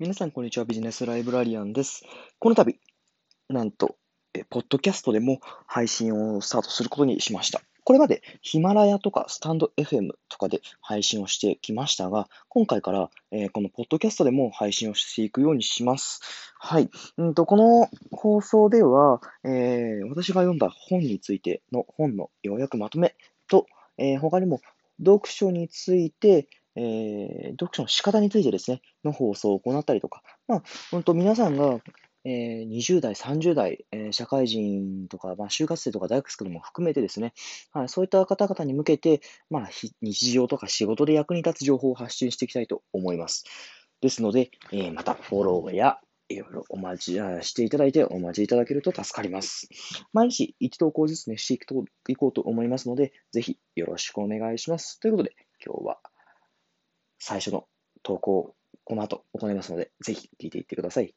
皆さん、こんにちは。ビジネスライブラリアンです。この度、なんと、えポッドキャストでも配信をスタートすることにしました。これまでヒマラヤとかスタンド FM とかで配信をしてきましたが、今回から、えーこのポッドキャストでも配信をしていくようにします。はい。うんとこの放送では、えー私が読んだ本についての本の要約まとめと、えー他にも読書について、えー読書の仕方についてですね、の放送を行ったりとか、まあ、本当皆さんが、えー20代、30代、えー社会人とか、まあ、就活生とか大学生も含めてですね、はい、そういった方々に向けて、まあ、日常とか仕事で役に立つ情報を発信していきたいと思います。ですので、えーまたフォローやいろいろお待ちしていただいてお待ちいただけると助かります。毎日一投稿ずつね、していこうと思いますので、ぜひよろしくお願いします。ということで、今日は最初の投稿をこの後行いますので、ぜひ聞いていってください。